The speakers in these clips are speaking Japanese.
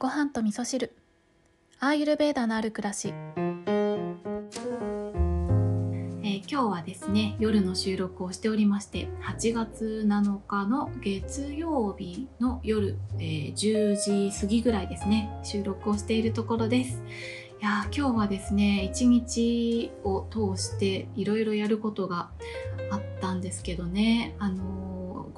ご飯と味噌汁。アーユルベーダのある暮らし、えー、今日はですね夜の収録をしておりまして8月7日の月曜日の夜、えー、10時過ぎぐらいですね収録をしているところです。いや今日はですね一日を通していろいろやることがあったんですけどねあの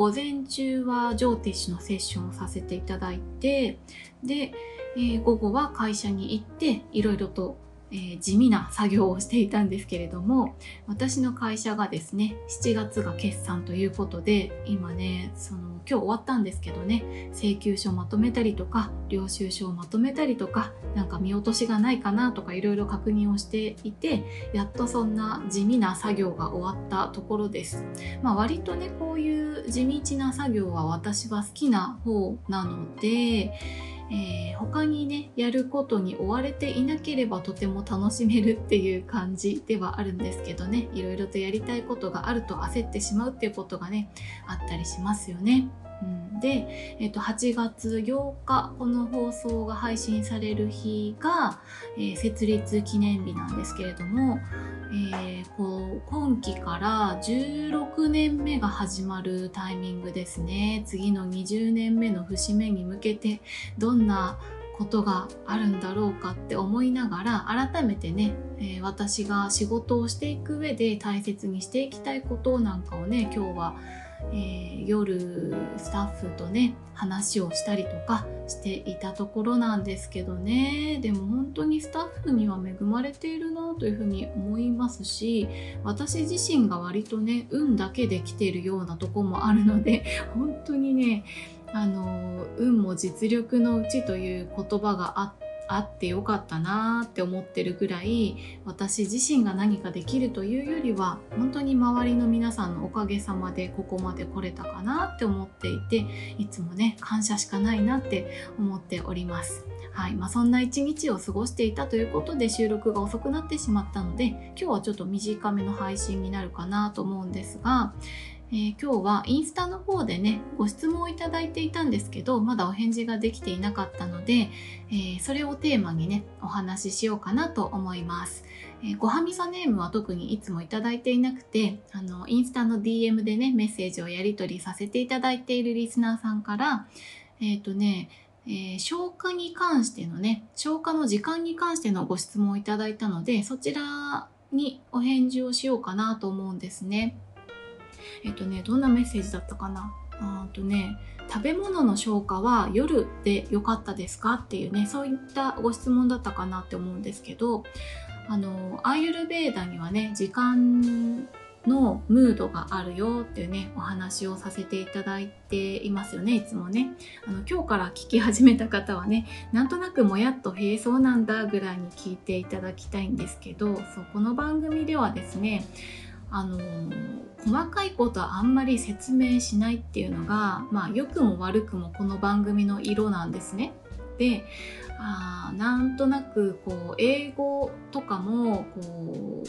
午前中はジョーティッシュのセッションをさせていただいてで、えー、午後は会社に行っていろいろとえー、地味な作業をしていたんですけれども私の会社がですね7月が決算ということで今ねその今日終わったんですけどね請求書をまとめたりとか領収書をまとめたりとかなんか見落としがないかなとかいろいろ確認をしていてやっとそんな地味な作業が終わったところです。まあ、割とねこういう地道な作業は私は好きな方なのでえー、他にねやることに追われていなければとても楽しめるっていう感じではあるんですけどねいろいろとやりたいことがあると焦ってしまうっていうことがねあったりしますよね。うん、で、えっと、8月8日この放送が配信される日が、えー、設立記念日なんですけれども、えー、こう今期から16年目が始まるタイミングですね。次の20年目の節目に向けてどんなことがあるんだろうかって思いながら改めてね、えー、私が仕事をしていく上で大切にしていきたいことなんかをね今日はえー、夜スタッフとね話をしたりとかしていたところなんですけどね。でも本当にスタッフには恵まれているなというふうに思いますし私自身が割とね運だけで来ているようなとこもあるので 本当にねあの運も実力のうちという言葉があってあってよかったなって思ってるぐらい私自身が何かできるというよりは本当に周りの皆さんのおかげさまでここまで来れたかなって思っていていつもね感謝しかないなって思っております。はいまあ、そんな一日を過ごしていたということで収録が遅くなってしまったので今日はちょっと短めの配信になるかなと思うんですが、えー、今日はインスタの方でねご質問をいただいていたんですけどまだお返事ができていなかったので、えー、それをテーマにねお話ししようかなと思います、えー、ごはみそネームは特にいつもいただいていなくてあのインスタの DM でねメッセージをやり取りさせていただいているリスナーさんからえっ、とねえ、消化に関してのね消化の時間に関してのご質問をいただいたのでそちらにお返事をしようかなと思うんですね。えっとねどんなメッセージだったかな？あとね食べ物の消化は夜で良かったですか？っていうねそういったご質問だったかなって思うんですけどあのアーユルベーダにはね時間のムードがあるよっていうねお話をさせていただいていますよねいつもね。あの今日から聞き始めた方はねなんとなくもやっとへえそうなんだぐらいに聞いていただきたいんですけどそうこの番組ではですねあの細かいことはあんまり説明しないっていうのが、まあ、良くも悪くもこの番組の色なんですね。であなんとなくこう英語とかもこ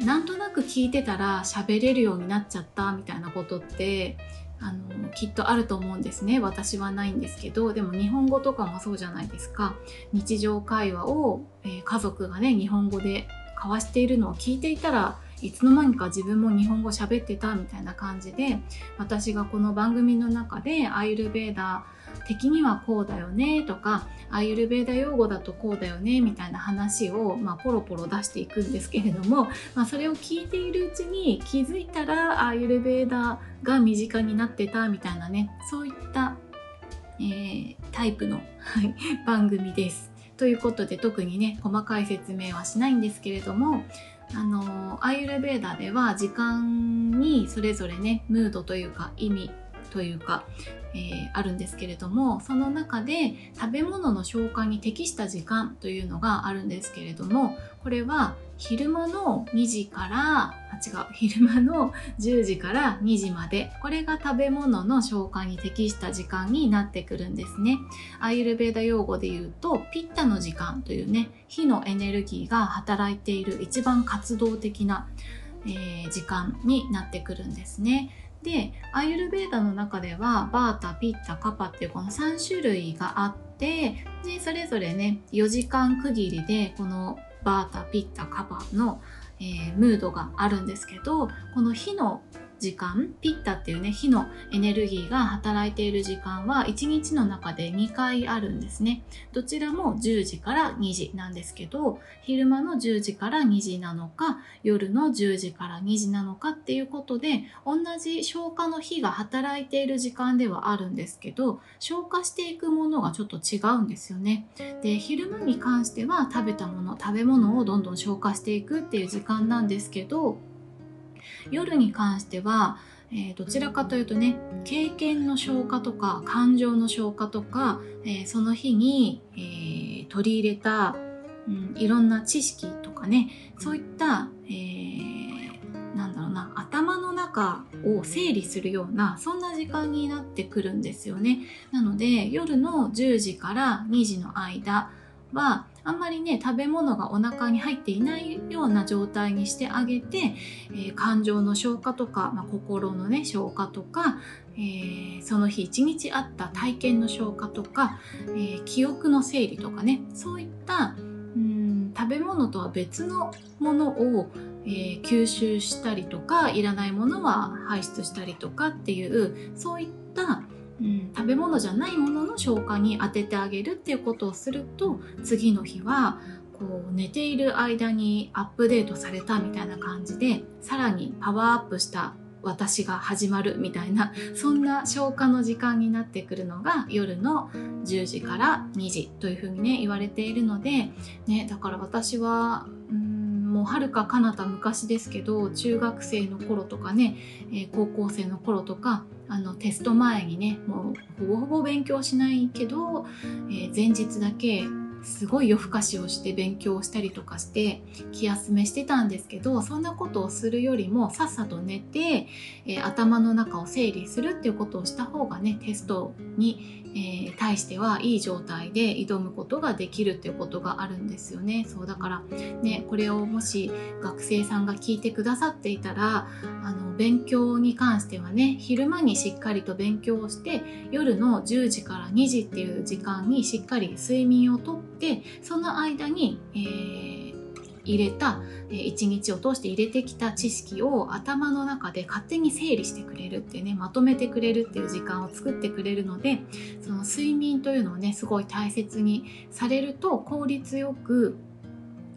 うなんとなく聞いてたら喋れるようになっちゃったみたいなことってあのきっとあると思うんですね私はないんですけどでも日本語とかもそうじゃないですか日常会話を、えー、家族がね日本語で交わしているのを聞いていたらいつの間にか自分も日本語喋ってたみたいな感じで私がこの番組の中でアイルベーダー的にはこうだよねとかアイルベーダ用語だとこうだよねみたいな話を、まあ、ポロポロ出していくんですけれども、まあ、それを聞いているうちに気づいたらアイルベーダーが身近になってたみたいなねそういった、えー、タイプの、番組です。ということで特にね細かい説明はしないんですけれどもあのアイユルベーダでは時間にそれぞれねムードというか意味というか、えー、あるんですけれどもその中で食べ物の消化に適した時間というのがあるんですけれどもこれは昼間の2時からあ違う昼間の10時から2時まで。これが食べ物の消化に適した時間になってくるんですね。アイルベーダ用語で言うとピッタの時間というね火のエネルギーが働いている一番活動的な、えー、時間になってくるんですね。でアイルベーダの中ではバータピッタカパっていうこの3種類があってでそれぞれね4時間区切りでこのバータピッタカバの、えー、ムードがあるんですけどこの火の時間ピッタっていうね火のエネルギーが働いている時間は1日の中で2回あるんですね。どちらも10時から2時なんですけど昼間の10時から2時なのか夜の10時から2時なのかっていうことで同じ消化の火が働いている時間ではあるんですけど消化していくものがちょっと違うんですよね。で昼間に関しては食べたもの食べ物をどんどん消化していくっていう時間なんですけど夜に関しては、えー、どちらかというとね経験の消化とか感情の消化とか、えー、その日に、えー、取り入れた、うん、いろんな知識とかねそういった、えなんだろうな頭の中を整理するようなそんな時間になってくるんですよね。なので夜の10時から2時の間はあんまりね食べ物がお腹に入っていないような状態にしてあげて、えー、感情の消化とか、まあ、心のね消化とか、えー、その日一日あった体験の消化とか、えー、記憶の整理とかねそういったうん食べ物とは別のものを、え吸収したりとかいらないものは排出したりとかっていうそういったうん、食べ物じゃないものの消化に当ててあげるっていうことをすると次の日はこう寝ている間にアップデートされたみたいな感じでさらにパワーアップした私が始まるみたいな そんな消化の時間になってくるのが夜の10時から2時というふうにね言われているので、ね、だから私はうんもうはるか彼方昔ですけど中学生の頃とかね、えー、高校生の頃とかあのテスト前にねもうほぼほぼ勉強しないけど、えー、前日だけすごい夜更かしをして勉強したりとかして気休めしてたんですけどそんなことをするよりもさっさと寝て、えー、頭の中を整理するっていうことをした方がねテストにえー、対してはいい状態で挑むことができるっていうことがあるんですよね。そうだからねこれをもし学生さんが聞いてくださっていたらあの勉強に関してはね昼間にしっかりと勉強をして夜の10時から2時っていう時間にしっかり睡眠をとってその間に、えー入れた一日を通して入れてきた知識を頭の中で勝手に整理してくれるっていうねまとめてくれるっていう時間を作ってくれるのでその睡眠というのをねすごい大切にされると効率よく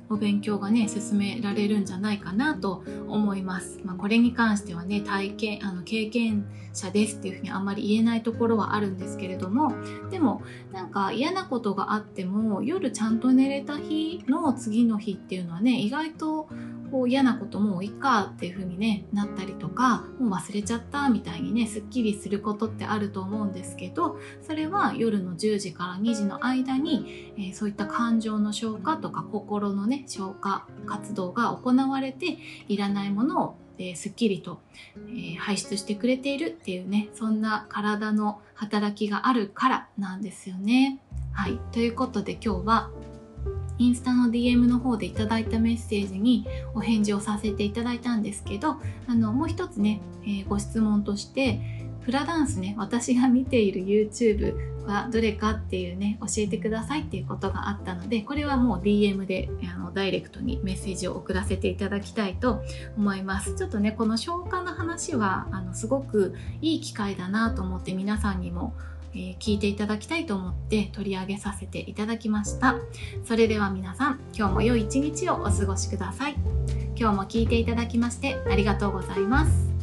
お勉強がね進められるんじゃないかなと思います。まあ、これに関してはね体験あの経験者ですっていうふうにあんまり言えないところはあるんですけれどもでもなんか嫌なことがあっても夜ちゃんと寝れた日の次の日っていうのはね意外とこう嫌なこともういっかっていう風にねなったりとかもう忘れちゃったみたいにねすっきりすることってあると思うんですけどそれは夜の10時から2時の間に、えー、そういった感情の消化とか心のね消化活動が行われていらないものをえ、すっきりと、え、排出してくれているっていうねそんな体の働きがあるからなんですよね。はいということで今日はインスタの DM の方でいただいたメッセージにお返事をさせていただいたんですけどあのもう一つね、えー、ご質問としてフラダンスね私が見ている YouTube はどれかっていうね教えてくださいっていうことがあったのでこれはもう DM であのダイレクトにメッセージを送らせていただきたいと思います。ちょっとねこの消化の話はあのすごくいい機会だなと思って皆さんにもえー、聞いていただきたいと思って取り上げさせていただきました。それでは皆さん今日も良い一日をお過ごしください。今日も聞いていただきましてありがとうございます。